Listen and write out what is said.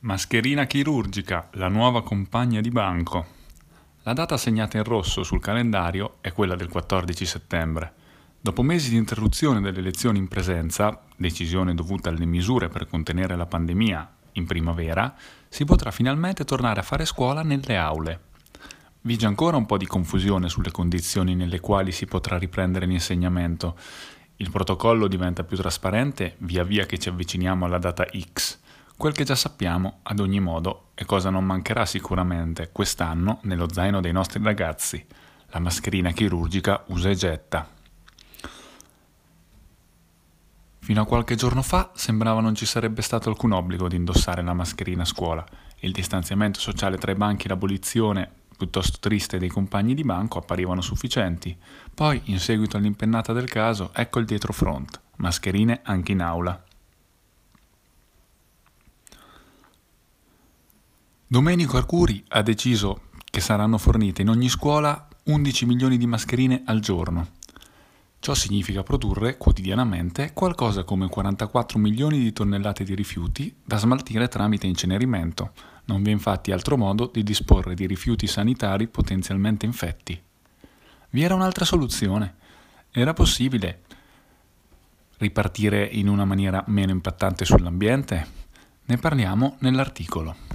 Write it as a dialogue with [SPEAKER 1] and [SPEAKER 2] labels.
[SPEAKER 1] Mascherina chirurgica, la nuova compagna di banco. La data segnata in rosso sul calendario è quella del 14 settembre. Dopo mesi di interruzione delle lezioni in presenza, decisione dovuta alle misure per contenere la pandemia in primavera, si potrà finalmente tornare a fare scuola nelle aule. Vige ancora un po' di confusione sulle condizioni nelle quali si potrà riprendere l'insegnamento. Il protocollo diventa più trasparente via via che ci avviciniamo alla data X Quel che già sappiamo, ad ogni modo, è cosa non mancherà sicuramente quest'anno nello zaino dei nostri ragazzi, la mascherina chirurgica usa e getta. Fino a qualche giorno fa sembrava non ci sarebbe stato alcun obbligo di indossare la mascherina a scuola. Il distanziamento sociale tra i banchi e l'abolizione, piuttosto triste, dei compagni di banco apparivano sufficienti. Poi, in seguito all'impennata del caso, ecco il dietrofront, mascherine anche in aula. Domenico Arcuri ha deciso che saranno fornite in ogni scuola 11 milioni di mascherine al giorno. Ciò significa produrre quotidianamente qualcosa come 44 milioni di tonnellate di rifiuti da smaltire tramite incenerimento. Non vi è infatti altro modo di disporre di rifiuti sanitari potenzialmente infetti. Vi era un'altra soluzione. Era possibile ripartire in una maniera meno impattante sull'ambiente? Ne parliamo nell'articolo.